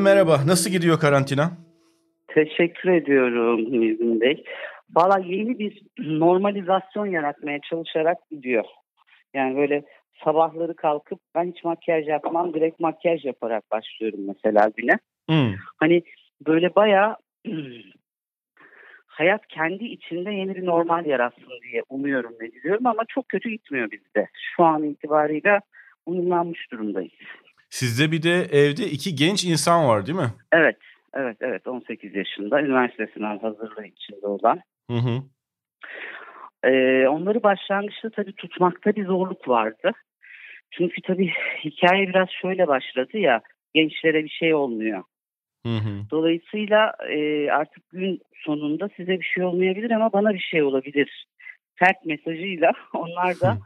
Hanım merhaba. Nasıl gidiyor karantina? Teşekkür ediyorum Nizam Bey. Valla yeni bir normalizasyon yaratmaya çalışarak gidiyor. Yani böyle sabahları kalkıp ben hiç makyaj yapmam direkt makyaj yaparak başlıyorum mesela güne. Hmm. Hani böyle bayağı hayat kendi içinde yeni bir normal yaratsın diye umuyorum ve diliyorum ama çok kötü gitmiyor bizde. Şu an itibariyle uyumlanmış durumdayız. Sizde bir de evde iki genç insan var değil mi? Evet, evet, evet 18 yaşında üniversite sınav hazırlığı içinde olan. Hı hı. Ee, onları başlangıçta tabii tutmakta bir zorluk vardı. Çünkü tabii hikaye biraz şöyle başladı ya gençlere bir şey olmuyor. Hı hı. Dolayısıyla e, artık gün sonunda size bir şey olmayabilir ama bana bir şey olabilir. Sert mesajıyla onlar da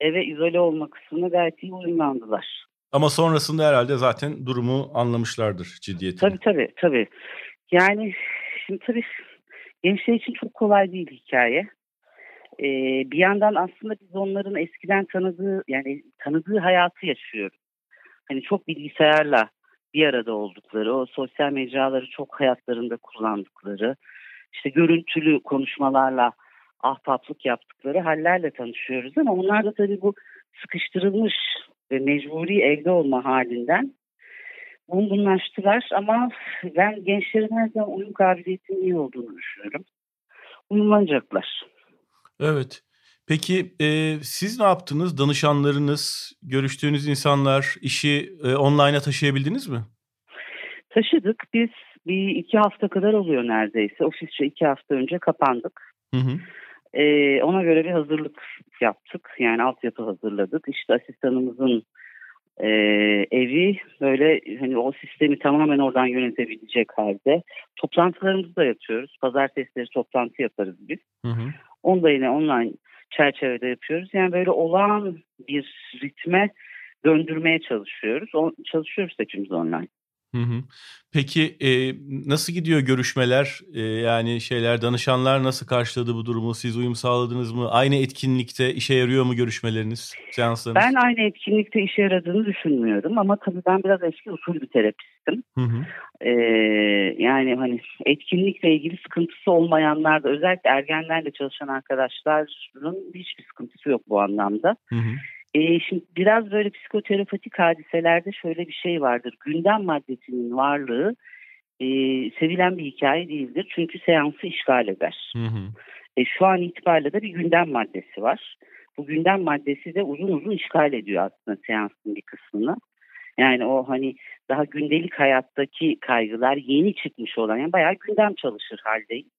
eve izole olma kısmına gayet iyi uyumlandılar. Ama sonrasında herhalde zaten durumu anlamışlardır ciddiyetini. Tabii tabii tabii. Yani şimdi tabii gençler için çok kolay değil hikaye. Ee, bir yandan aslında biz onların eskiden tanıdığı yani tanıdığı hayatı yaşıyoruz. Hani çok bilgisayarla bir arada oldukları, o sosyal mecraları çok hayatlarında kullandıkları, işte görüntülü konuşmalarla ahbaplık yaptıkları hallerle tanışıyoruz ama onlar da tabii bu sıkıştırılmış ve mecburi evde olma halinden olgunlaştılar ama ben gençlerin her zaman uyum kabiliyetinin iyi olduğunu düşünüyorum. Uyumlanacaklar. Evet. Peki e, siz ne yaptınız? Danışanlarınız, görüştüğünüz insanlar işi e, online'a taşıyabildiniz mi? Taşıdık. Biz bir iki hafta kadar oluyor neredeyse. Ofisçe iki hafta önce kapandık. Hı hı. Ee, ona göre bir hazırlık yaptık. Yani altyapı hazırladık. İşte asistanımızın e, evi böyle hani o sistemi tamamen oradan yönetebilecek halde. Toplantılarımızı da yapıyoruz. Pazartesileri toplantı yaparız biz. Hı hı. Onu da yine online çerçevede yapıyoruz. Yani böyle olağan bir ritme döndürmeye çalışıyoruz. O, çalışıyoruz hepimiz online. Hı hı. Peki e, nasıl gidiyor görüşmeler? E, yani şeyler danışanlar nasıl karşıladı bu durumu? Siz uyum sağladınız mı? Aynı etkinlikte işe yarıyor mu görüşmeleriniz, seanslarınız? Ben aynı etkinlikte işe yaradığını düşünmüyorum ama tabii ben biraz eski usul bir terapistim. Hı hı. Ee, yani hani etkinlikle ilgili sıkıntısı olmayanlar da özellikle ergenlerle çalışan arkadaşların hiçbir sıkıntısı yok bu anlamda. Hı hı. Ee, şimdi biraz böyle psikoterapatik hadiselerde şöyle bir şey vardır. Gündem maddesinin varlığı e, sevilen bir hikaye değildir. Çünkü seansı işgal eder. Hı hı. E, şu an itibariyle de bir gündem maddesi var. Bu gündem maddesi de uzun uzun işgal ediyor aslında seansın bir kısmını. Yani o hani daha gündelik hayattaki kaygılar yeni çıkmış olan yani bayağı gündem çalışır haldeyiz.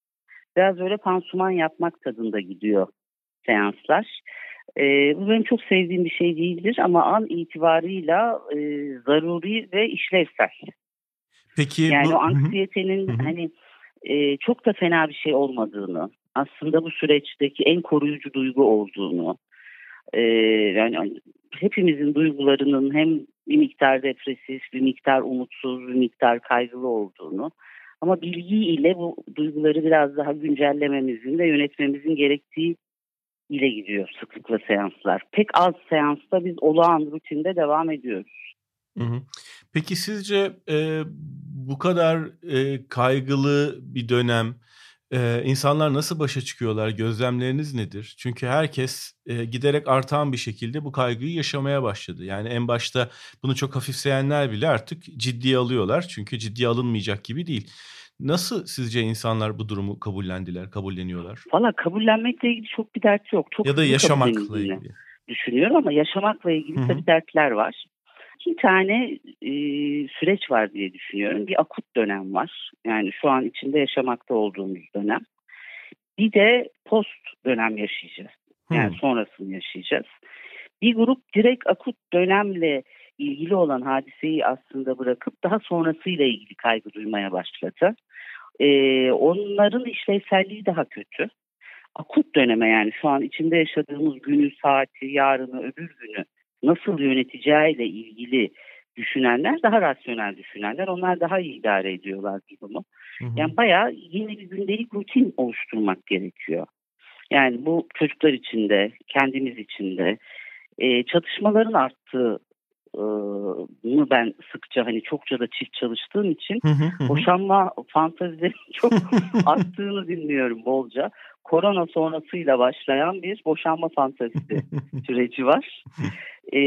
Biraz böyle pansuman yapmak tadında gidiyor seanslar. E, bu benim çok sevdiğim bir şey değildir ama an itibarıyla e, zaruri ve işlevsel. Peki Yani bu... o anksiyetenin hani e, çok da fena bir şey olmadığını, aslında bu süreçteki en koruyucu duygu olduğunu, e, yani hepimizin duygularının hem bir miktar depresif, bir miktar umutsuz, bir miktar kaygılı olduğunu ama bilgi ile bu duyguları biraz daha güncellememizin ve yönetmemizin gerektiği ile gidiyor sıklıkla seanslar. Pek az seansta biz olağan rutinde devam ediyoruz. Hı hı. Peki sizce e, bu kadar e, kaygılı bir dönem e, insanlar nasıl başa çıkıyorlar? Gözlemleriniz nedir? Çünkü herkes e, giderek artan bir şekilde bu kaygıyı yaşamaya başladı. Yani en başta bunu çok hafifleyenler bile artık ciddiye alıyorlar. Çünkü ciddiye alınmayacak gibi değil. Nasıl sizce insanlar bu durumu kabullendiler, kabulleniyorlar? Valla kabullenmekle ilgili çok bir dert yok. Çok Ya da yaşamakla ilgili. düşünüyorum ama yaşamakla ilgili Hı hı. tabii dertler var. İki tane e, süreç var diye düşünüyorum. Bir akut dönem var. Yani şu an içinde yaşamakta olduğumuz dönem. Bir de post dönem yaşayacağız. Yani Hı. sonrasını yaşayacağız. Bir grup direkt akut dönemle ilgili olan hadiseyi aslında bırakıp daha sonrasıyla ilgili kaygı duymaya başladı. Ee, onların işlevselliği daha kötü. Akut döneme yani şu an içinde yaşadığımız günü, saati, yarını, öbür günü nasıl yöneteceğiyle ilgili düşünenler daha rasyonel düşünenler. Onlar daha iyi idare ediyorlar durumu. Hı hı. Yani bayağı yeni bir gündelik rutin oluşturmak gerekiyor. Yani bu çocuklar için de, kendimiz için de e, çatışmaların arttığı bunu ben sıkça hani çokça da çift çalıştığım için boşanma fantazileri çok arttığını dinliyorum bolca. Korona sonrasıyla başlayan bir boşanma fantazisi süreci var. Ee,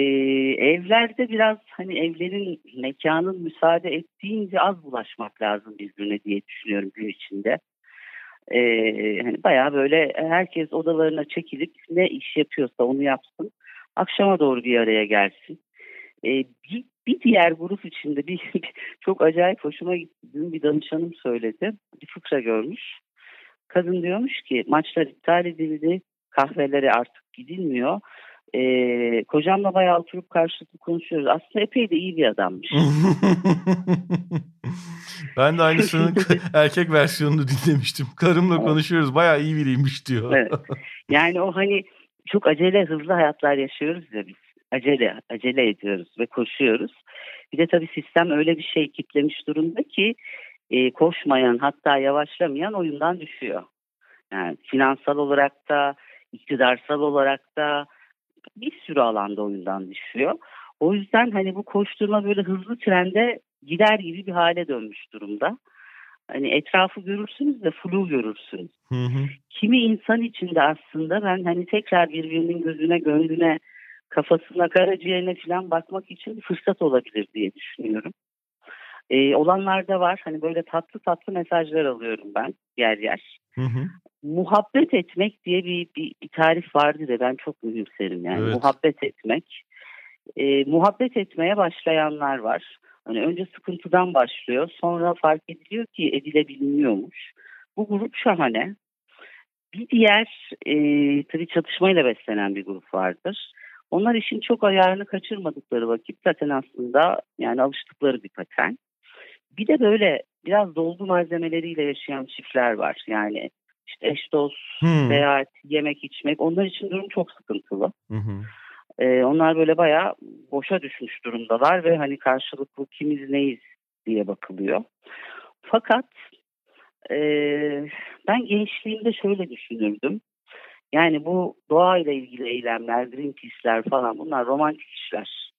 evlerde biraz hani evlerin mekanın müsaade ettiğince az bulaşmak lazım birbirine diye düşünüyorum gün içinde. Ee, hani bayağı böyle herkes odalarına çekilip ne iş yapıyorsa onu yapsın. Akşama doğru bir araya gelsin. Ee, bir, bir diğer grup içinde bir, çok acayip hoşuma gitti. Bir danışanım söyledi. Bir fıkra görmüş. Kadın diyormuş ki maçlar iptal edildi. Kahvelere artık gidilmiyor. Ee, kocamla bayağı oturup karşılıklı konuşuyoruz. Aslında epey de iyi bir adammış. ben de aynısının erkek versiyonunu dinlemiştim. Karımla konuşuyoruz bayağı iyi biriymiş diyor. evet. Yani o hani çok acele hızlı hayatlar yaşıyoruz ya biz. Acele, acele ediyoruz ve koşuyoruz. Bir de tabii sistem öyle bir şey kitlemiş durumda ki e, koşmayan hatta yavaşlamayan oyundan düşüyor. Yani finansal olarak da, iktidarsal olarak da bir sürü alanda oyundan düşüyor. O yüzden hani bu koşturma böyle hızlı trende gider gibi bir hale dönmüş durumda. Hani etrafı görürsünüz de flu görürsünüz. Hı hı. Kimi insan içinde aslında ben hani tekrar birbirinin gözüne, gönlüne, kafasına, karaciğerine falan bakmak için bir fırsat olabilir diye düşünüyorum. Ee, olanlar da var. Hani böyle tatlı tatlı mesajlar alıyorum ben yer yer. Hı hı. Muhabbet etmek diye bir, bir, bir tarif vardı da ben çok mühimserim yani. Evet. Muhabbet etmek. Ee, muhabbet etmeye başlayanlar var. Hani önce sıkıntıdan başlıyor. Sonra fark ediliyor ki edilebilmiyormuş. Bu grup şahane. Bir diğer e, tabii çatışmayla beslenen bir grup vardır. Onlar işin çok ayarını kaçırmadıkları vakit zaten aslında yani alıştıkları bir patern. Bir de böyle biraz dolgu malzemeleriyle yaşayan çiftler var. Yani işte eş dost, hmm. seyahat, yemek içmek onlar için durum çok sıkıntılı. Hmm. Ee, onlar böyle bayağı boşa düşmüş durumdalar ve hani karşılıklı kimiz neyiz diye bakılıyor. Fakat e, ben gençliğimde şöyle düşünürdüm. Yani bu doğayla ilgili eylemler, Greenpeace'ler falan bunlar romantik işler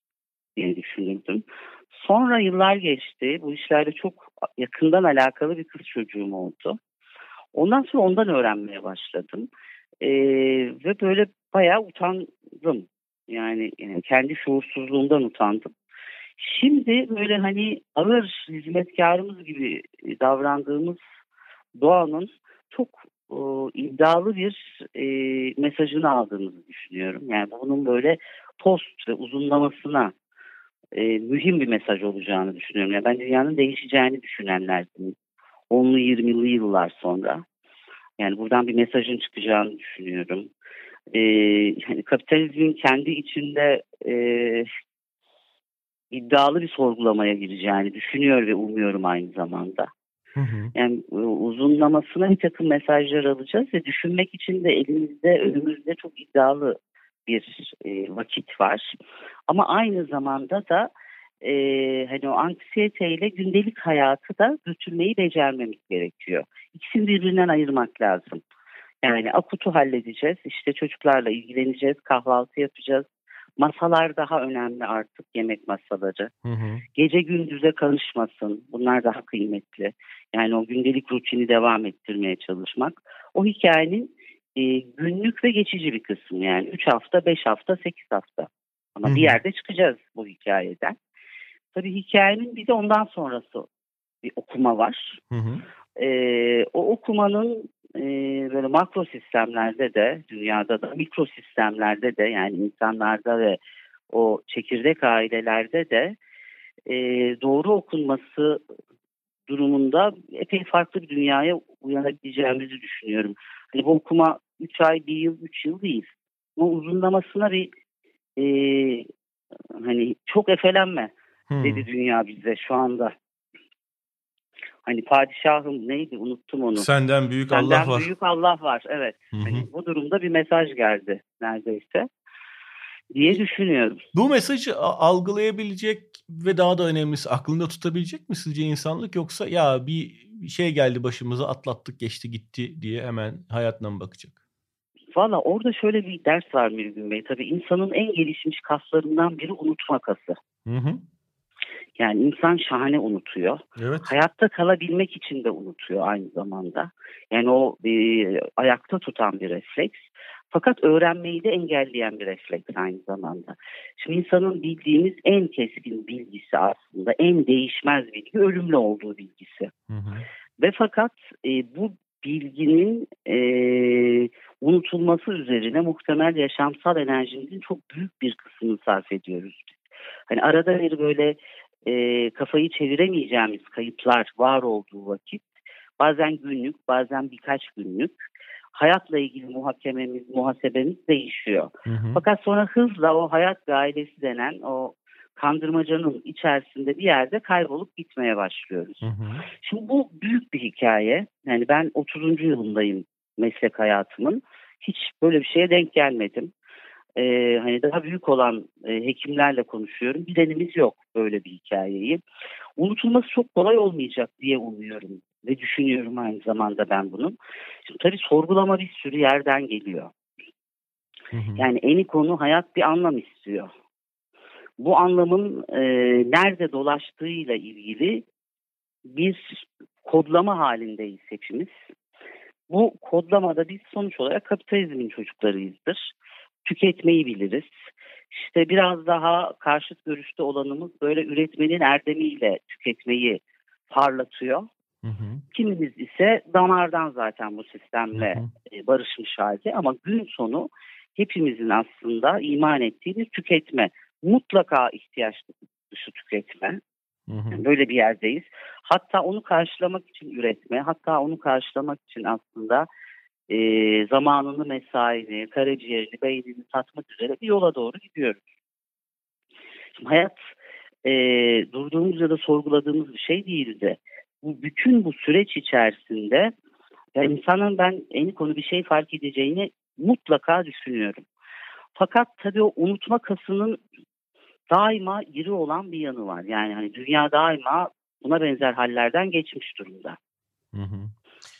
diye düşünürdüm. Sonra yıllar geçti. Bu işlerle çok yakından alakalı bir kız çocuğum oldu. Ondan sonra ondan öğrenmeye başladım. Ee, ve böyle bayağı utandım. Yani, yani kendi şuursuzluğumdan utandım. Şimdi böyle hani ağır hizmetkarımız gibi davrandığımız doğanın çok e, iddialı bir e, mesajını aldığımızı düşünüyorum. Yani bunun böyle post ve uzunlamasına e, mühim bir mesaj olacağını düşünüyorum. Yani ben dünyanın değişeceğini düşünenlerdim. 10'lu 20'li yıllar sonra. Yani buradan bir mesajın çıkacağını düşünüyorum. Ee, yani kapitalizmin kendi içinde e, iddialı bir sorgulamaya gireceğini düşünüyor ve umuyorum aynı zamanda. Hı. Yani e, uzunlamasına bir takım mesajlar alacağız ve düşünmek için de elimizde, önümüzde çok iddialı bir e, vakit var. Ama aynı zamanda da e, hani o anksiyeteyle gündelik hayatı da götürmeyi becermemiz gerekiyor. İkisini birbirinden ayırmak lazım. Yani akutu halledeceğiz, işte çocuklarla ilgileneceğiz, kahvaltı yapacağız. Masalar daha önemli artık yemek masaları. Hı hı. Gece gündüze karışmasın. Bunlar daha kıymetli. Yani o gündelik rutini devam ettirmeye çalışmak. O hikayenin e, günlük ve geçici bir kısmı yani 3 hafta, 5 hafta, 8 hafta. Ama Hı-hı. bir yerde çıkacağız bu hikayeden. Tabii hikayenin bir de ondan sonrası bir okuma var. Hı hı. Ee, o okumanın e, böyle makro sistemlerde de dünyada da mikro sistemlerde de yani insanlarda ve o çekirdek ailelerde de e, doğru okunması durumunda epey farklı bir dünyaya uyanabileceğimizi düşünüyorum. Hani bu okuma 3 ay, 1 yıl, 3 yıl değil. Ama uzunlamasına bir e, hani çok efelenme hmm. dedi dünya bize şu anda. Hani padişahım neydi unuttum onu. Senden büyük Senden Allah var. Senden büyük Allah var evet. Hani bu durumda bir mesaj geldi neredeyse diye düşünüyorum. Bu mesajı algılayabilecek ve daha da önemlisi aklında tutabilecek mi sizce insanlık yoksa ya bir şey geldi başımıza atlattık geçti gitti diye hemen hayatına mı bakacak? Valla orada şöyle bir ders var Mülgün Bey. Tabii insanın en gelişmiş kaslarından biri unutma kası. Hı hı. Yani insan şahane unutuyor. Evet. Hayatta kalabilmek için de unutuyor aynı zamanda. Yani o e, ayakta tutan bir refleks. Fakat öğrenmeyi de engelleyen bir refleks aynı zamanda. Şimdi insanın bildiğimiz en keskin bilgisi aslında en değişmez bilgi ölümle olduğu bilgisi. Hı hı. Ve fakat e, bu bilginin e, unutulması üzerine muhtemel yaşamsal enerjimizin çok büyük bir kısmını sarf ediyoruz. Hani arada bir böyle e, kafayı çeviremeyeceğimiz kayıplar var olduğu vakit bazen günlük bazen birkaç günlük hayatla ilgili muhakememiz, muhasebemiz değişiyor. Hı hı. Fakat sonra hızla o hayat gailesi denen o kandırmacanın içerisinde bir yerde kaybolup gitmeye başlıyoruz. Hı hı. Şimdi bu büyük bir hikaye. Yani ben 30. yılındayım meslek hayatımın. Hiç böyle bir şeye denk gelmedim. Ee, hani daha büyük olan e, hekimlerle konuşuyorum. Bilenimiz yok böyle bir hikayeyi. Unutulması çok kolay olmayacak diye umuyorum ve düşünüyorum aynı zamanda ben bunun. Şimdi tabii sorgulama bir sürü yerden geliyor. Hı hı. Yani en konu hayat bir anlam istiyor. Bu anlamın e, nerede dolaştığıyla ilgili bir kodlama halindeyiz hepimiz. Bu kodlamada biz sonuç olarak kapitalizmin çocuklarıyızdır. Tüketmeyi biliriz. İşte biraz daha karşıt görüşte olanımız böyle üretmenin erdemiyle tüketmeyi parlatıyor. Hı hı. Kimimiz ise damardan zaten bu sistemle hı hı. E, barışmış halde ama gün sonu hepimizin aslında iman ettiği bir tüketme. Mutlaka ihtiyaç dışı tüketme. Hı hı. Böyle bir yerdeyiz. Hatta onu karşılamak için üretme, hatta onu karşılamak için aslında e, zamanını, mesaini, karaciğerini, beynini satmak üzere bir yola doğru gidiyoruz. Şimdi hayat e, durduğumuz ya da sorguladığımız bir şey değildi bu bütün bu süreç içerisinde ya insanın ben en konu bir şey fark edeceğini mutlaka düşünüyorum. Fakat tabii o unutma kasının daima iri olan bir yanı var. Yani hani dünya daima buna benzer hallerden geçmiş durumda. Hı hı.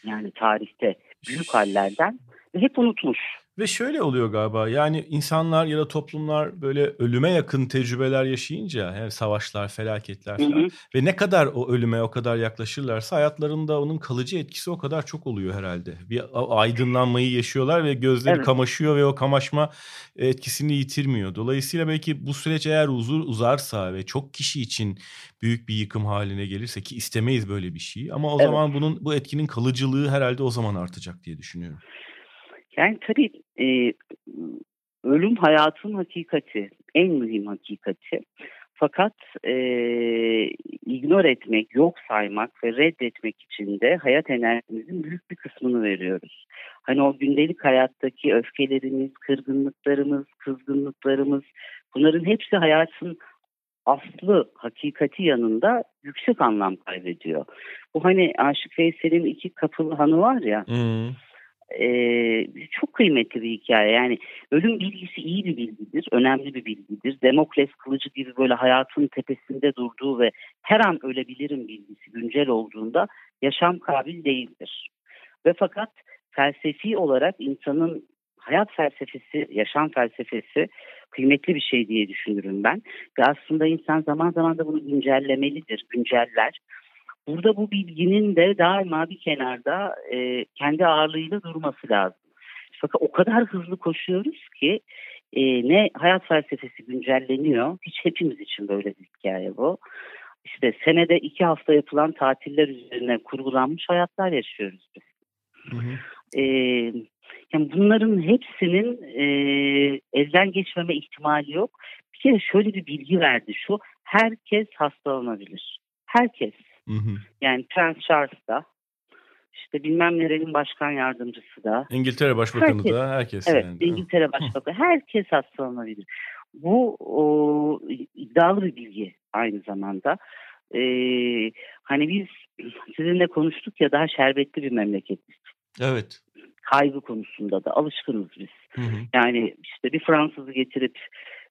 Yani tarihte büyük hallerden ve hep unutmuş. Ve şöyle oluyor galiba yani insanlar ya da toplumlar böyle ölüme yakın tecrübeler yaşayınca yani savaşlar, felaketler falan hı hı. ve ne kadar o ölüme o kadar yaklaşırlarsa hayatlarında onun kalıcı etkisi o kadar çok oluyor herhalde. Bir aydınlanmayı yaşıyorlar ve gözleri evet. kamaşıyor ve o kamaşma etkisini yitirmiyor. Dolayısıyla belki bu süreç eğer uzur uzarsa ve çok kişi için büyük bir yıkım haline gelirse ki istemeyiz böyle bir şey ama o evet. zaman bunun bu etkinin kalıcılığı herhalde o zaman artacak diye düşünüyorum. Yani tabii e, ölüm hayatın hakikati, en mühim hakikati. Fakat e, ignor etmek, yok saymak ve reddetmek için de hayat enerjimizin büyük bir kısmını veriyoruz. Hani o gündelik hayattaki öfkelerimiz, kırgınlıklarımız, kızgınlıklarımız bunların hepsi hayatın aslı, hakikati yanında yüksek anlam kaybediyor. Bu hani Aşık Veysel'in iki kapılı hanı var ya. Hmm e, çok kıymetli bir hikaye. Yani ölüm bilgisi iyi bir bilgidir, önemli bir bilgidir. Demokles kılıcı gibi böyle hayatın tepesinde durduğu ve her an ölebilirim bilgisi güncel olduğunda yaşam kabil değildir. Ve fakat felsefi olarak insanın hayat felsefesi, yaşam felsefesi kıymetli bir şey diye düşünürüm ben. Ve aslında insan zaman zaman da bunu güncellemelidir, günceller. Burada bu bilginin de daima bir kenarda e, kendi ağırlığıyla durması lazım. Fakat o kadar hızlı koşuyoruz ki e, ne hayat felsefesi güncelleniyor. Hiç hepimiz için böyle bir hikaye bu. İşte senede iki hafta yapılan tatiller üzerine kurgulanmış hayatlar yaşıyoruz biz. Hı hı. E, yani bunların hepsinin e, elden geçmeme ihtimali yok. Bir kere şöyle bir bilgi verdi şu. Herkes hastalanabilir. Herkes. Hı hı. Yani Prens Charles da işte bilmem nerenin başkan yardımcısı da. İngiltere Başbakanı herkes, da herkes. Evet yani, İngiltere Başbakanı herkes hastalanabilir. Bu o, iddialı bir bilgi aynı zamanda. Ee, hani biz sizinle konuştuk ya daha şerbetli bir memleketiz. Evet. Kaygı konusunda da alışkınız biz. Hı hı. Yani işte bir Fransızı getirip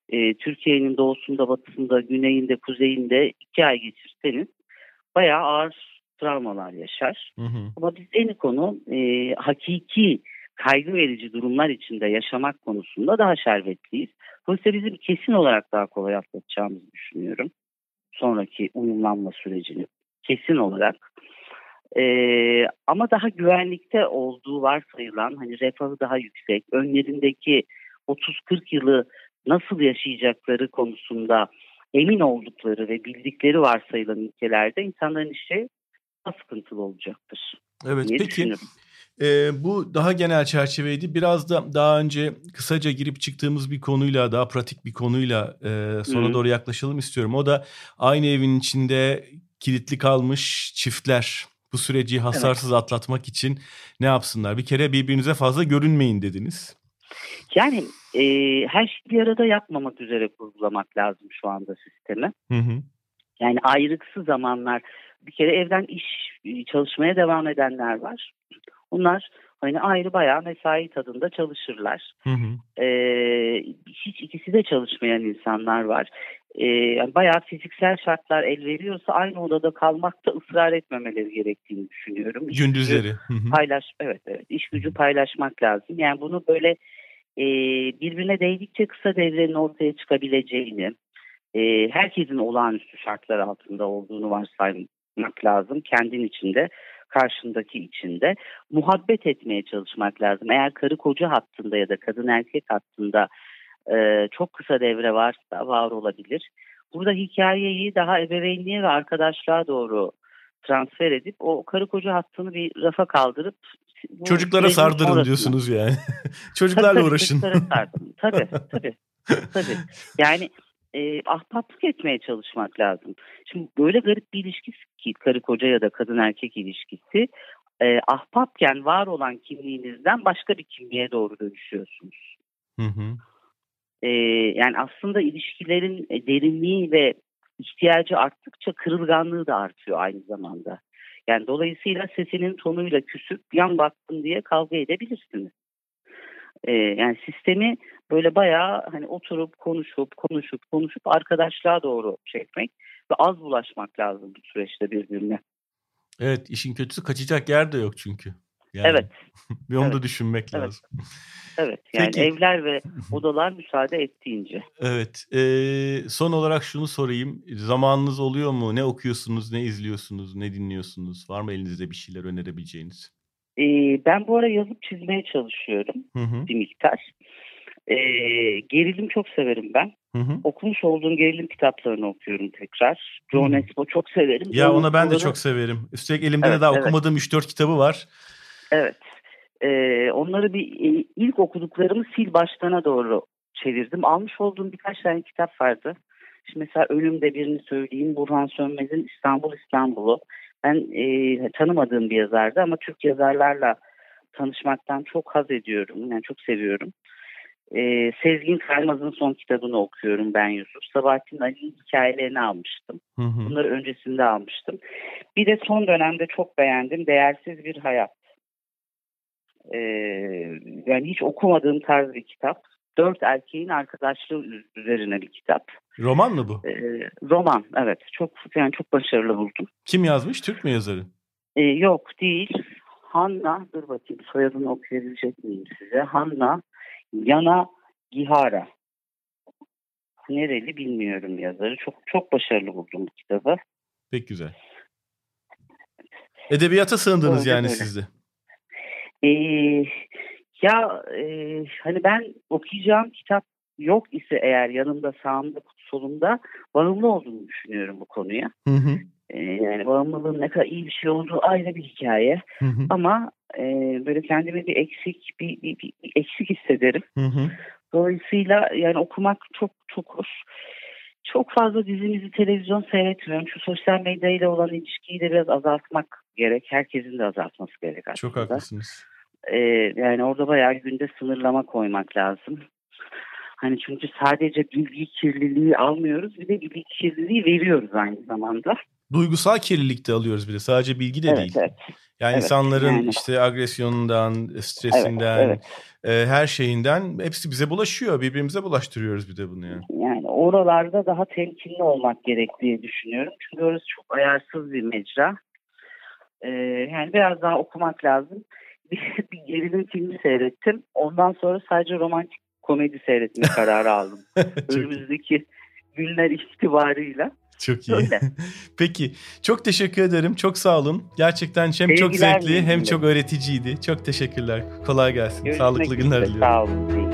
e, Türkiye'nin doğusunda, batısında, güneyinde, kuzeyinde iki ay geçirseniz bayağı ağır travmalar yaşar. Hı hı. Ama biz en konu e, hakiki kaygı verici durumlar içinde yaşamak konusunda daha şerbetliyiz. Dolayısıyla bizim kesin olarak daha kolay atlatacağımızı düşünüyorum. Sonraki uyumlanma sürecini kesin olarak. Ee, ama daha güvenlikte olduğu varsayılan hani refahı daha yüksek, önlerindeki 30-40 yılı nasıl yaşayacakları konusunda emin oldukları ve bildikleri varsayılan ülkelerde insanların işi daha sıkıntılı olacaktır. Evet peki e, bu daha genel çerçeveydi. Biraz da daha önce kısaca girip çıktığımız bir konuyla daha pratik bir konuyla e, sona Hı. doğru yaklaşalım istiyorum. O da aynı evin içinde kilitli kalmış çiftler bu süreci hasarsız evet. atlatmak için ne yapsınlar? Bir kere birbirinize fazla görünmeyin dediniz. Yani e, her şeyi bir arada yapmamak üzere kurgulamak lazım şu anda sistemi. Hı hı. Yani ayrıksız zamanlar bir kere evden iş çalışmaya devam edenler var. Onlar hani ayrı bayağı mesai tadında çalışırlar. Hı hı. Ee, hiç ikisi de çalışmayan insanlar var. Ee, yani bayağı fiziksel şartlar el veriyorsa aynı odada kalmakta ısrar etmemeleri gerektiğini düşünüyorum. Gündüzleri. Paylaş, evet evet. İş gücü paylaşmak lazım. Yani bunu böyle e, birbirine değdikçe kısa devrenin ortaya çıkabileceğini, e, herkesin olağanüstü şartlar altında olduğunu varsaymak lazım kendin içinde karşındaki içinde muhabbet etmeye çalışmak lazım. Eğer karı koca hattında ya da kadın erkek hattında e, çok kısa devre varsa var olabilir. Burada hikayeyi daha ebeveynliğe ve arkadaşlığa doğru transfer edip o karı koca hattını bir rafa kaldırıp Çocuklara sardırın orasına. diyorsunuz yani. Çocuklarla tabii, uğraşın. Çocuklara sardım. Tabii tabii. tabii. Yani e, ahbaplık etmeye çalışmak lazım. Şimdi böyle garip bir ilişki ki karı koca ya da kadın erkek ilişkisi e, ahbapken var olan kimliğinizden başka bir kimliğe doğru dönüşüyorsunuz. Hı hı. E, yani aslında ilişkilerin e, derinliği ve ihtiyacı arttıkça kırılganlığı da artıyor aynı zamanda. Yani dolayısıyla sesinin tonuyla küsüp yan baktın diye kavga edebilirsiniz. Ee, yani sistemi böyle bayağı hani oturup konuşup konuşup konuşup arkadaşlığa doğru çekmek ve az bulaşmak lazım bu süreçte birbirine. Evet işin kötüsü kaçacak yer de yok çünkü. Yani, evet. bir onu evet. da düşünmek evet. lazım. Evet yani Peki. evler ve odalar müsaade ettiğince. Evet e, son olarak şunu sorayım zamanınız oluyor mu ne okuyorsunuz ne izliyorsunuz ne dinliyorsunuz var mı elinizde bir şeyler önerebileceğiniz? E, ben bu ara yazıp çizmeye çalışıyorum hı hı. bir miktar. E, gerilim çok severim ben. Hı hı. Okumuş olduğum gerilim kitaplarını okuyorum tekrar. John Espo çok severim. Ya onu ben de çok severim. Üstelik elimde evet, de daha evet. okumadığım 3-4 kitabı var. Evet. Ee, onları bir e, ilk okuduklarımı sil baştana doğru çevirdim. Almış olduğum birkaç tane kitap vardı. Şimdi mesela Ölümde birini söyleyeyim. Burhan Sönmez'in İstanbul İstanbul'u. Ben e, tanımadığım bir yazardı ama Türk yazarlarla tanışmaktan çok haz ediyorum. Yani çok seviyorum. E, Sezgin Kaymaz'ın son kitabını okuyorum ben Yusuf. Sabahattin Ali'nin hikayelerini almıştım. Hı hı. Bunları öncesinde almıştım. Bir de son dönemde çok beğendim. Değersiz Bir Hayat. E, yani hiç okumadığım tarz bir kitap. Dört erkeğin arkadaşlığı üzerine bir kitap. Roman mı bu? E, roman evet. Çok yani çok başarılı buldum. Kim yazmış? Türk mü yazarı? E, yok değil. Hanna, dur bakayım soyadını okuyabilecek miyim size? Hanna Yana Gihara. Nereli bilmiyorum yazarı. Çok çok başarılı buldum bu kitabı. Pek güzel. Edebiyata sığındınız öyle yani öyle. siz de. Ee, ya e, hani ben okuyacağım kitap yok ise eğer yanımda sağımda solumda bağımlı olduğunu düşünüyorum bu konuya. Hı hı. Ee, yani bağımlılığın ne kadar iyi bir şey olduğu ayrı bir hikaye. Hı hı. Ama e, böyle kendimi bir eksik bir, bir, bir, bir eksik hissederim. Hı hı. Dolayısıyla yani okumak çok çok hoş. Çok fazla dizimizi televizyon seyretmiyorum. Şu sosyal medyayla olan ilişkiyi de biraz azaltmak gerek. Herkesin de azaltması gerek aslında. Çok haklısınız. Ee, yani orada bayağı günde sınırlama koymak lazım. Hani çünkü sadece bilgi kirliliği almıyoruz bir de bilgi kirliliği veriyoruz aynı zamanda. Duygusal kirlilik de alıyoruz bir de sadece bilgi de evet, değil. Evet. Yani evet, insanların yani. işte agresyonundan, stresinden, evet, evet. E, her şeyinden hepsi bize bulaşıyor. Birbirimize bulaştırıyoruz bir de bunu yani. Yani oralarda daha temkinli olmak gerektiği düşünüyorum. Çünkü orası çok ayarsız bir mecra. Ee, yani biraz daha okumak lazım. Bir, bir gerilim filmi seyrettim. Ondan sonra sadece romantik komedi seyretme kararı aldım. Önümüzdeki günler itibariyle. Çok iyi. Öyle. Peki çok teşekkür ederim. Çok sağ olun. Gerçekten hem Sevgiler çok zevkli hem çok öğreticiydi. Çok teşekkürler. Kolay gelsin. Görüşmek Sağlıklı günler diliyorum. Sağ olun.